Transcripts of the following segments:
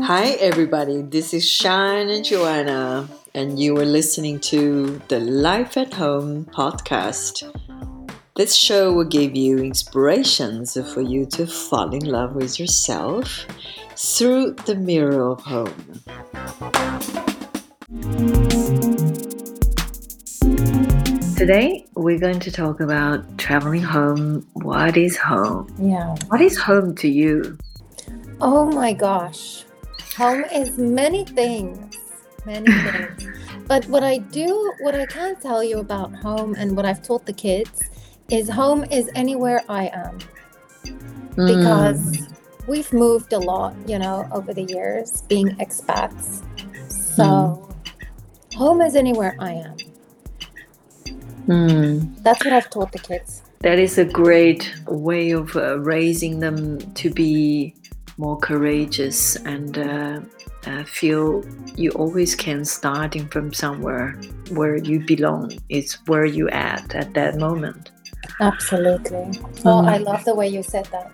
Hi, everybody. This is Shan and Johanna, and you are listening to the Life at Home podcast. This show will give you inspirations for you to fall in love with yourself through the mirror of home. Today, we're going to talk about traveling home. What is home? Yeah. What is home to you? Oh my gosh. Home is many things. Many things. But what I do, what I can tell you about home and what I've taught the kids is home is anywhere I am. Because Mm. we've moved a lot, you know, over the years being expats. So home is anywhere I am. Mm. That's what I've taught the kids. That is a great way of uh, raising them to be more courageous and uh, uh, feel you always can starting from somewhere where you belong. It's where you at at that moment. Absolutely. Oh, Mm. I love the way you said that.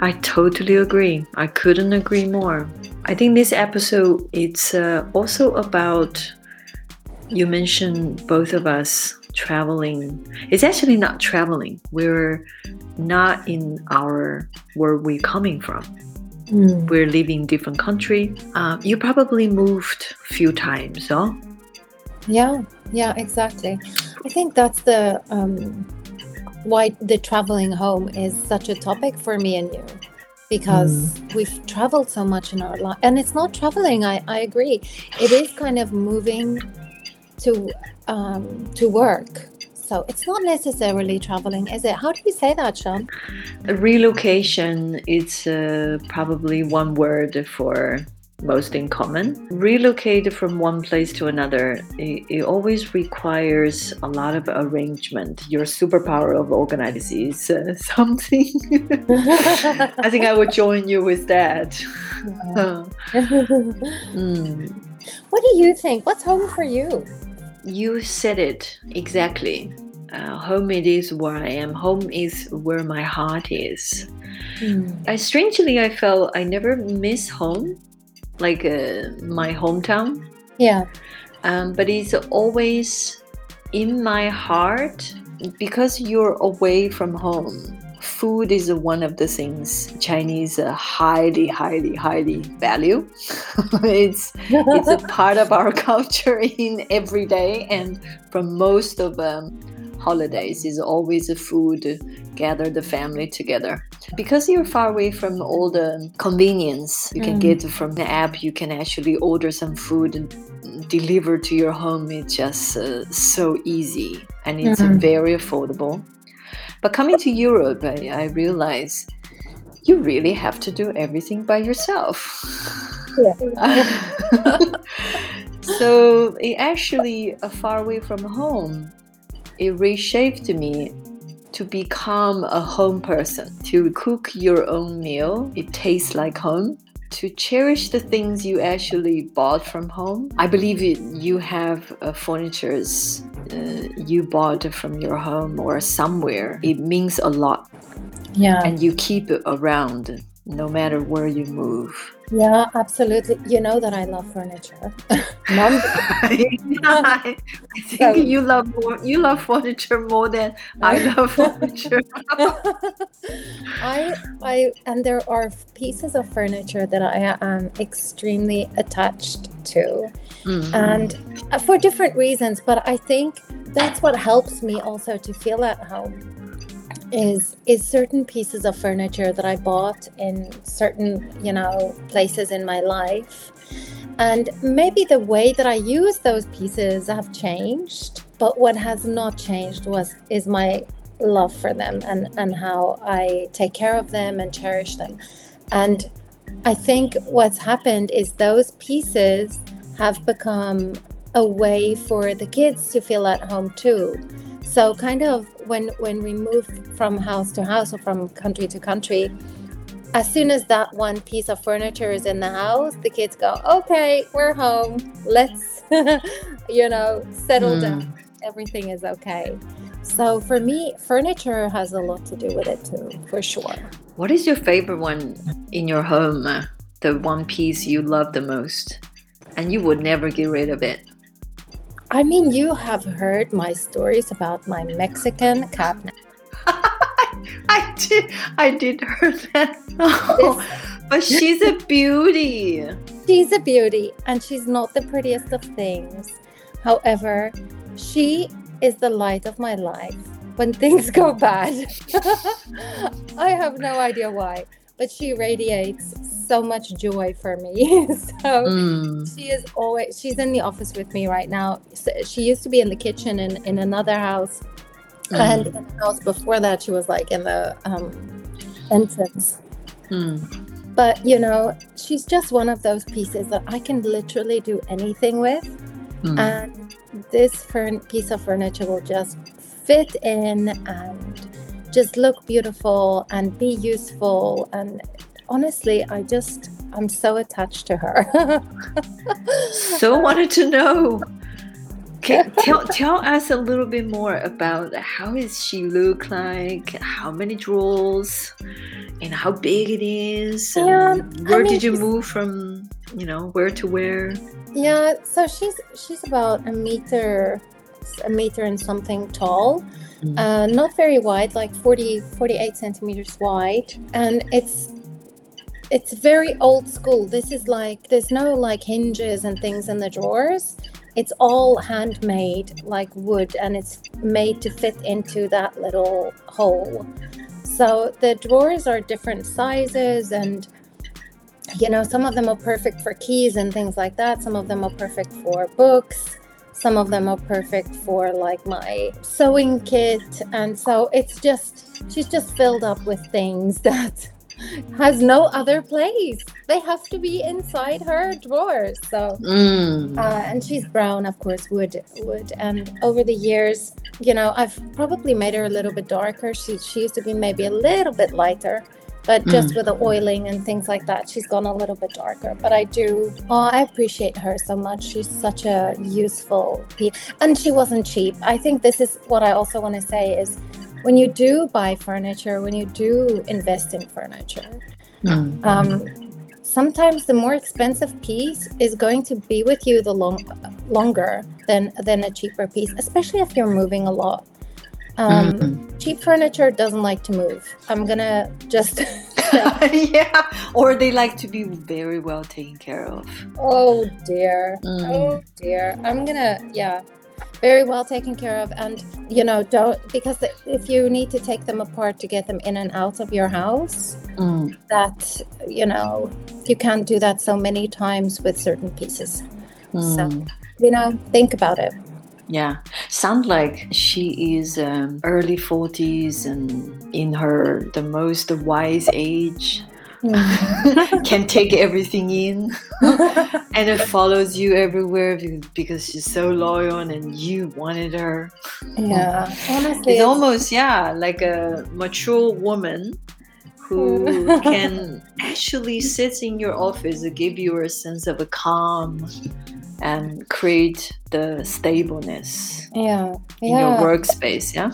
I totally agree. I couldn't agree more. I think this episode it's uh, also about you mentioned both of us traveling. It's actually not traveling. We're not in our where we're coming from. Mm. We're living different country. Uh, you probably moved few times, huh? Yeah, yeah, exactly. I think that's the um, why the traveling home is such a topic for me and you because we've traveled so much in our life and it's not traveling I, I agree it is kind of moving to um, to work so it's not necessarily traveling is it how do you say that Shan Relocation is uh, probably one word for most in common. Relocate from one place to another, it, it always requires a lot of arrangement. Your superpower of organizing is uh, something. I think I would join you with that. Mm. what do you think what's home for you You said it exactly. Uh, home it is where I am. Home is where my heart is. I strangely I felt I never miss home, like uh, my hometown. yeah Um, but it's always in my heart because you're away from home. Food is one of the things Chinese uh, highly, highly, highly value. it's it's a part of our culture in every day and for most of um, holidays is always a food gather the family together because you're far away from all the convenience you can Mm. get from the app you can actually order some food and deliver to your home it's just uh, so easy and it's Mhm. very affordable but coming to europe I, I realize you really have to do everything by yourself yeah. so it actually uh, far away from home it reshaped me to become a home person to cook your own meal. It tastes like home. To cherish the things you actually bought from home. I believe you have uh, furnitures uh, you bought from your home or somewhere. It means a lot. Yeah. And you keep it around no matter where you move Yeah, absolutely. You know that I love furniture. Mom, I think you love more, you love furniture more than I love furniture. I, I, and there are pieces of furniture that I am extremely attached to, Mm. and uh, for different reasons. But I think that's what helps me also to feel at home. Is is certain pieces of furniture that I bought in certain you know places in my life, and maybe the way that I use those pieces have changed. But what has not changed was is my love for them and and how I take care of them and cherish them. And I think what's happened is those pieces have become a way for the kids to feel at home too. So kind of when when we move from house to house or from country to country, as soon as that one piece of furniture is in the house, the kids go, "Okay, we're home. Let's you know, settle Mm. down. Everything is okay." So for me, furniture has a lot to do with it too, for sure. What is your favorite one in your home? uh, The one piece you love the most, and you would never get rid of it. I mean, you have heard my stories about my Mexican cabinet. I did. I did heard that. Oh, but she's a beauty. She's a beauty and she's not the prettiest of things. However, she is the light of my life. When things go bad, I have no idea why, but she radiates so much joy for me. so Mm. she is always she's in the office with me right now. So She used to be in the kitchen in, in another house, and in the house before that, she was like in the um, entrance. Mm. But you know, she's just one of those pieces that I can literally do anything with. Mm. And this fern- piece of furniture will just fit in and just look beautiful and be useful. And honestly, I just, I'm so attached to her. so wanted to know. Can, tell tell us a little bit more about how is she look like? How many drawers? And how big it is? and Yeah, I where mean, did you move from? You know where to where? yeah, so she's she's about a meter, a meter and something tall. Mm. Uh, not very wide, like 40, 48 centimeters wide, and it's it's very old school. This is like there's no like hinges and things in the drawers. It's all handmade, like wood, and it's made to fit into that little hole. So the drawers are different sizes, and you know, some of them are perfect for keys and things like that. Some of them are perfect for books. Some of them are perfect for like my sewing kit. And so it's just, she's just filled up with things that has no other place. They have to be inside her drawers. So, Mm. uh, and she's brown, of course, wood, wood. And over the years, you know, I've probably made her a little bit darker. She, she used to be maybe a little bit lighter. But just with the oiling and things like that, she's gone a little bit darker. But I do, oh, I appreciate her so much. She's such a useful piece. And she wasn't cheap. I think this is what I also want to say is when you do buy furniture, when you do invest in furniture, Mm. um, sometimes the more expensive piece is going to be with you the long longer than than a cheaper piece, especially if you're moving a lot. Um, Mm. Cheap furniture doesn't like to move. I'm gonna just. yeah, or they like to be very well taken care of. oh dear. Mm. Oh dear. I'm gonna. Yeah. Very well taken care of, and you know, don't because if you need to take them apart to get them in and out of your house, Mm. that you know, you can't do that so many times with certain pieces. So, Mm. you know, think about it. Yeah, sound like she is um, early forties and in her the most wise age. Can take everything in, and it follows you everywhere because she's so loyal and you wanted her. yeah, honestly, It's it's- almost yeah, like a mature woman who can actually sit in your office and give you a sense of a calm and create the stableness yeah, in yeah. your workspace. Yeah.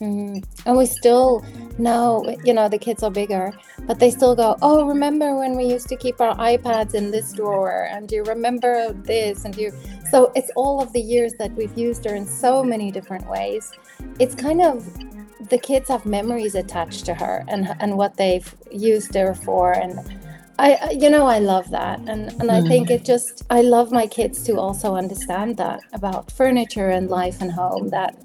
Mhm. And we still know, you know, the kids are bigger, but they still go, Oh, remember when we used to keep our iPads in this drawer? And do you remember this? And you. So it's all of the years that we've used her in so many different ways. It's kind of the kids have memories attached to her and and what they've used her for and I, you know, I love that, and and I think it just I love my kids to also understand that about furniture and life and home. That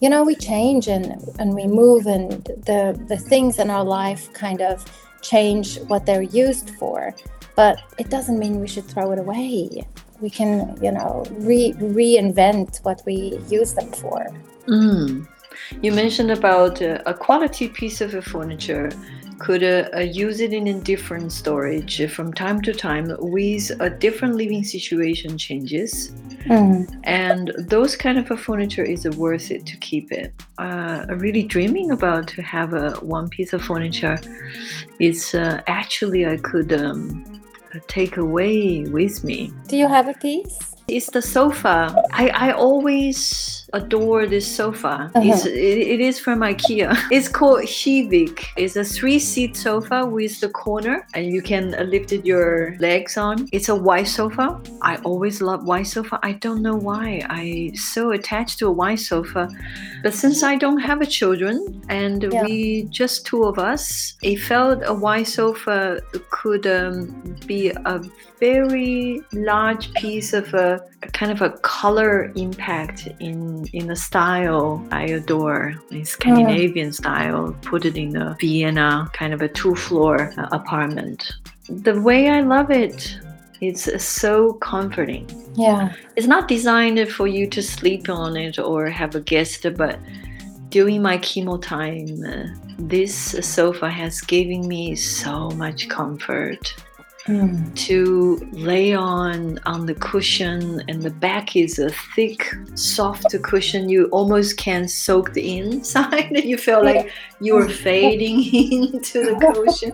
you know we change and and we move, and the the things in our life kind of change what they're used for, but it doesn't mean we should throw it away. We can, you know, re reinvent what we use them for. Mm. You mentioned about uh, a quality piece of furniture could uh, uh, use it in a different storage. Uh, from time to time with a different living situation changes. And those kind of a furniture is uh, worth it to keep it. Uh, really dreaming about to have a one piece of furniture it's uh, actually i could um, take away with me. Do you have a piece? It's the sofa. I, I always adore this sofa. Uh-huh. It's, it, it is from IKEA. It's called Kivik. It's a three-seat sofa with the corner, and you can uh, lift your legs on. It's a white sofa. I always love white sofa. I don't know why. I so attached to a white sofa, but since I don't have a children and Yeah. we just two of us, it felt a white sofa could um, be a very large piece of a, a kind of a color impact in in a style I adore. In Scandinavian style. Put it in a Vienna kind of a two floor uh, apartment. The way I love it, it's so comforting. Yeah. It's not designed for you to sleep on it or have a guest, but during my chemo time, uh, this sofa has given me so much comfort Mm. to lay on on the cushion and the back is a thick soft cushion you almost can soak the inside you feel like you are fading into the cushion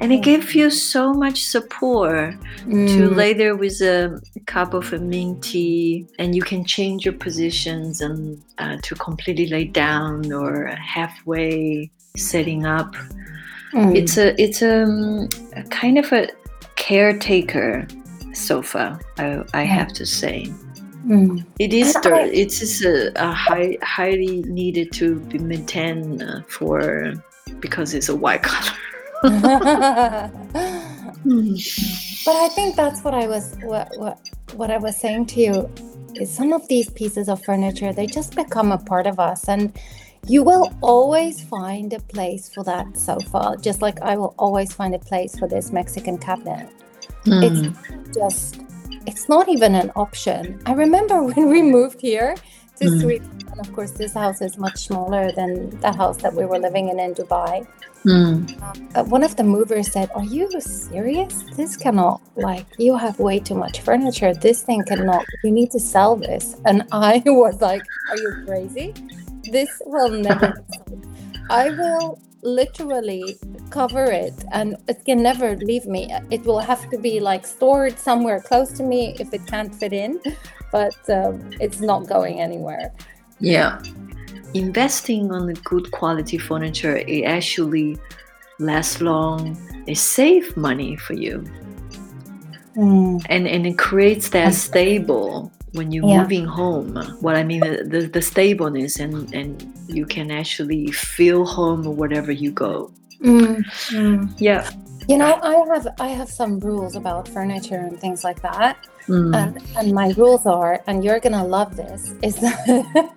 and it gives you so much support to Mm. lay there with a cup of a mint tea and you can change your positions and uh, to completely lay down or halfway setting up Mm. it's a it's um, a kind of a caretaker sofa i, I have to say. Mm. it is And the, I- it is a, a high, highly needed to be maintained uh, for because it's a white color. But I think that's what I was what what what I was saying to you is some of these pieces of furniture they just become a part of us. And you will always find a place for that sofa just like I will always find a place for this Mexican cabinet. Mm. It's just it's not even an option. I remember when we moved here to Mm. Sweden and of course this house is much smaller than the house that we were living in in Dubai. Mm. Uh, one of the movers said, Are you serious? This cannot, like, you have way too much furniture. This thing cannot, you need to sell this. And I was like, Are you crazy? This will never. I will literally cover it and it can never leave me. It will have to be like stored somewhere close to me if it can't fit in, but um, it's not going anywhere. Yeah. Investing on the good quality furniture, it actually lasts long. It saves money for you. Mm. And and it creates that stable when you're Yeah. moving home. What I mean the, the, the stableness and, and you can actually feel home wherever you go. Mm. Mm. Yeah. You know, I have I have some rules about furniture and things like that. Mm. And and my rules are, and you're gonna love this, is that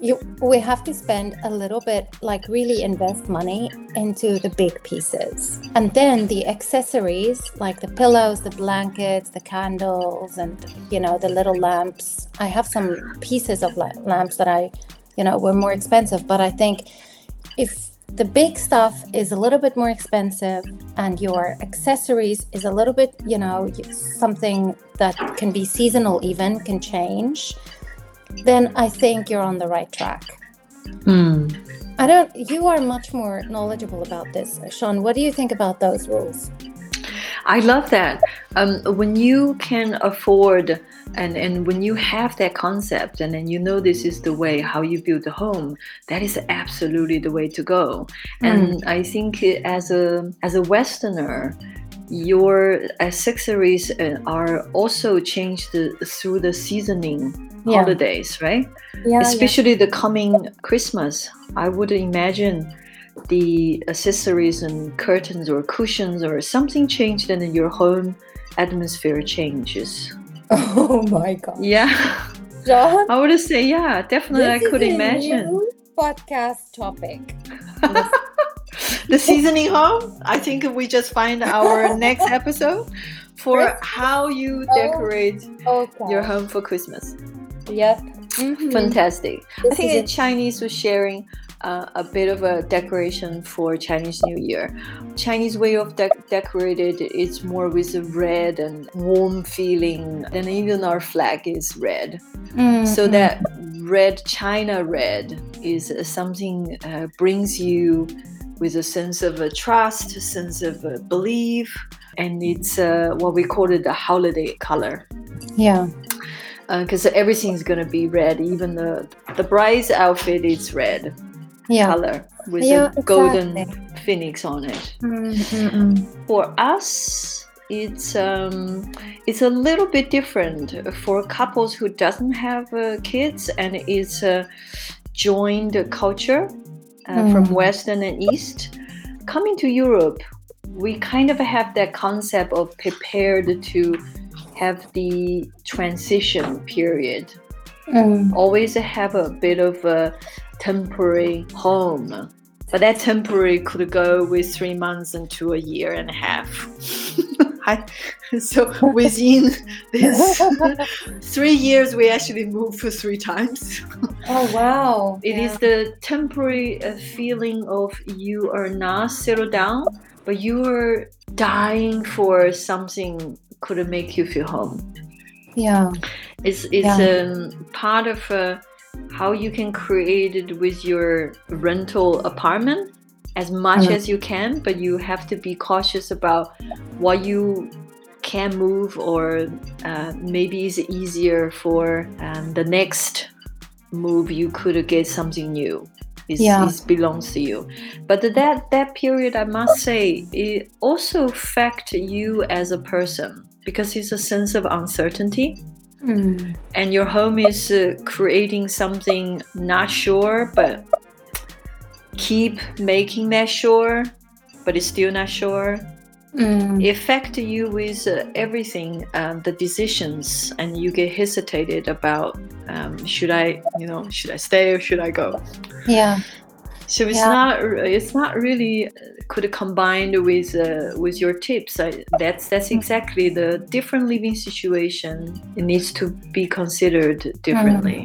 you we have to spend a little bit, like really invest money into the big pieces. And then the accessories, like the pillows, the blankets, the candles, and you know, the little lamps. I have some pieces of lamps that I, you know, were more expensive, but I think if the big stuff is a little bit more expensive and your accessories is a little bit you know something that can be seasonal even can change then i think you're on the right track Mm. i don't you are much more knowledgeable about this Shan what do you think about those rules I love that. Um, when you can afford and, and when you have that concept and then you know this is the way how you build a home, that is absolutely the way to go. And I think as a as a Westerner, your accessories uh, are also changed through the seasoning Yeah. holidays, right? yeah especially the coming Christmas. I would imagine the accessories and curtains or cushions or something changed and your home atmosphere changes. oh my god Yeah, Shan, I would say, yeah, definitely I could imagine. podcast topic the seasoning home, I think we just find our next episode for how you Oh. decorate okay your home for Christmas. yep Mhm. Fantastic. I think the Chinese was sharing uh, a bit of a decoration for Chinese New Year. Chinese way of de- decorated is more with a red and warm feeling. And even our flag is red. Mhm. So that red China red is uh, something uh, brings you with a sense of a trust, a sense of a belief, and it's uh, what we call it the holiday color. Yeah. because everything's gonna be red. Even the the bride's outfit is red Yeah. color with Yeah, a golden phoenix on it. Mm, mm, mm. For us, it's um, it's a little bit different for couples who doesn't have uh, kids and it's a joined culture uh, from Mm. Western and East. Coming to Europe, we kind of have that concept of prepared to have the transition period Mm. always have a bit of a temporary home. But that temporary could go with three months and into a year and a half. I, so within this three years, we actually moved for three times. Oh wow. It is Yeah. the temporary uh, feeling of you are not settled down, but you are dying for something could make you feel home. Yeah. It's it's Yeah. um, part of uh, how you can create it with your rental apartment as much Mm. as you can, but you have to be cautious about what you can move or uh, maybe it's easier for um, the next move you could get something new. It's, Yeah. it belongs to you, but that that period, I must say, it also affect you as a person because it's a sense of uncertainty Mm. and your home is uh, creating something not sure but keep making that sure but it's still not sure Mm. it affect you with uh, everything um, the decisions and you get hesitated about um, should i you know should i stay or should i go Yeah. So it's Yeah. not it's not really uh, could combined with uh, with your tips. I, that's that's exactly the different living situation. It needs to be considered differently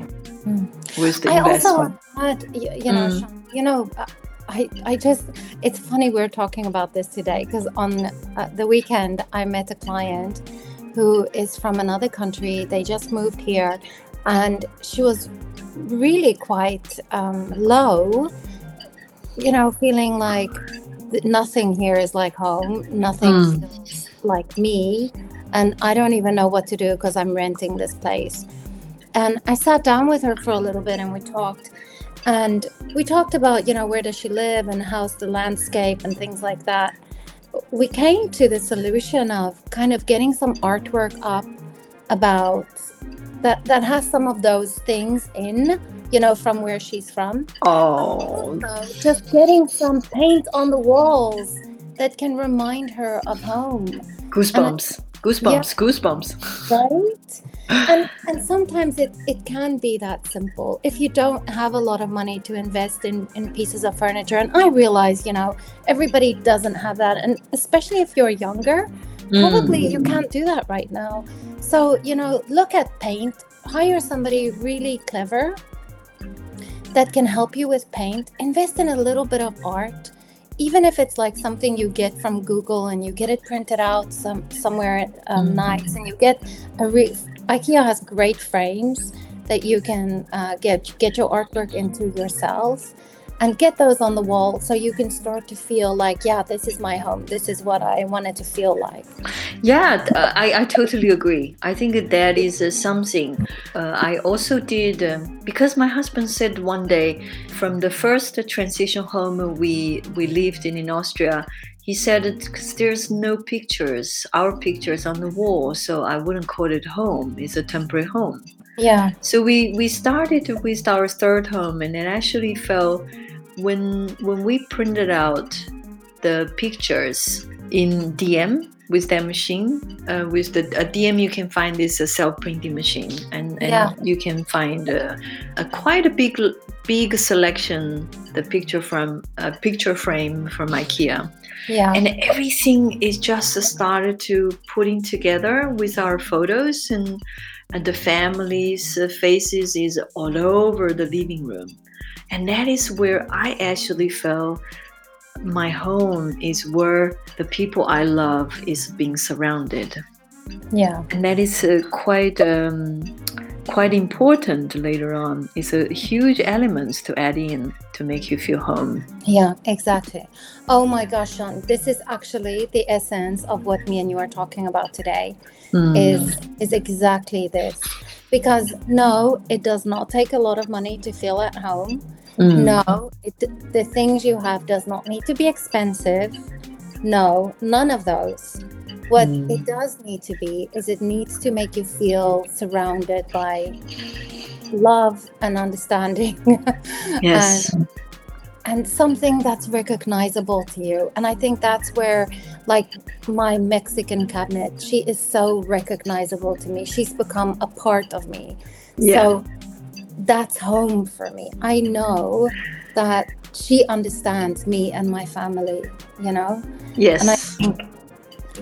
Mm. with the I also investment. had, y- you know, Mm. You know, uh, I, I just, it's funny we're talking about this today because on uh, the weekend I met a client who is from another country. They just moved here, and she was really quite um, low. You know, feeling like nothing here is like home. Nothing Mm. like me, and I don't even know what to do because I'm renting this place. And I sat down with her for a little bit and we talked. And we talked about, you know, where does she live and how's the landscape and things like that. We came to the solution of kind of getting some artwork up about that that has some of those things in, you know, from where she's from. Oh, just getting some paint on the walls that can remind her of home, goosebumps, goosebumps, goosebumps. right? and and sometimes it, it can be that simple if you don't have a lot of money to invest in in pieces of furniture and i realize you know everybody doesn't have that and especially if you're younger probably Mm. you can't do that right now so you know look at paint hire somebody really clever that can help you with paint invest in a little bit of art even if it's like something you get from google and you get it printed out some somewhere um, Mm. nice and you get a re- ikea has great frames that you can uh, get get your artwork into yourself and get those on the wall so you can start to feel like yeah this is my home this is what i wanted to feel like Yeah, uh, I, I totally agree. I think that is uh, something uh, I also did um, because my husband said one day from the first transition home we we lived in in Austria. He said because there's no pictures, our pictures on the wall, so I wouldn't call it home. It's a temporary home. Yeah. So we we started with our third home, and it actually felt when when we printed out the pictures in DM with that machine, uh, with the a DM you can find is a self printing machine, and, and Yeah. you can find a, a quite a big big selection the picture from a picture frame from IKEA. Yeah. And everything is just started to putting together with our photos and, and the family's uh, faces is all over the living room. And that is where i actually felt my home is where the people i love is being surrounded. Yeah. And that is uh, quite um, quite important later on. It's a huge element to add in to make you feel home. Yeah, exactly. Oh my gosh, Shan, this is actually the essence of what me and you are talking about today. Mm. Is is exactly this. Because no, it does not take a lot of money to feel at home. Mm. No, it, the things you have does not need to be expensive. No, none of those. What Mm. it does need to be is it needs to make you feel surrounded by love and understanding Yes. and, and something that's recognizable to you. And I think that's where, like, my Mexican cabinet, she is so recognizable to me. She's become a part of me. Yeah. So that's home for me. I know that she understands me and my family, you know? yes. And I think,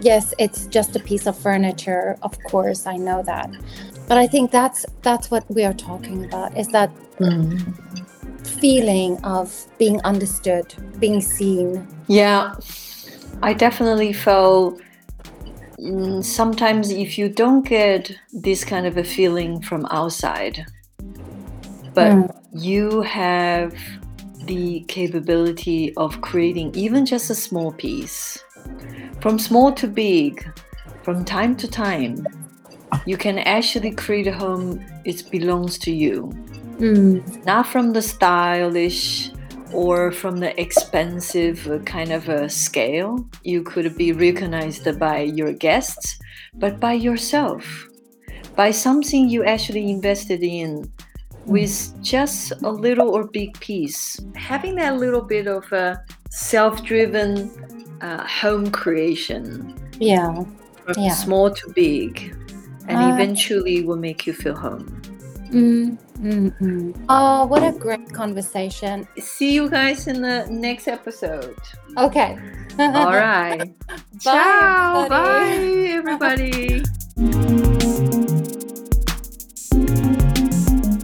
yes, it's just a piece of furniture. Of course, I know that. But I think that's that's what we are talking about is that Mm. feeling of being understood, being seen. Yeah, I definitely felt mm, sometimes if you don't get this kind of a feeling from outside, but Mm. you have the capability of creating even just a small piece, from small to big, from time to time, you can actually create a home. It belongs to you. Mm. not from the stylish or from the expensive kind of a scale. You could be recognized by your guests but by yourself by something you actually invested in with just a little or big piece. Having that little bit of a self-driven uh, home creation Yeah. from Yeah. small to big and Ah. eventually will make you feel home Mm. Mm. Mm. Oh, what a great conversation. see you guys in the next episode. Okay. All right. Bye, Ciao. everybody. Bye, everybody.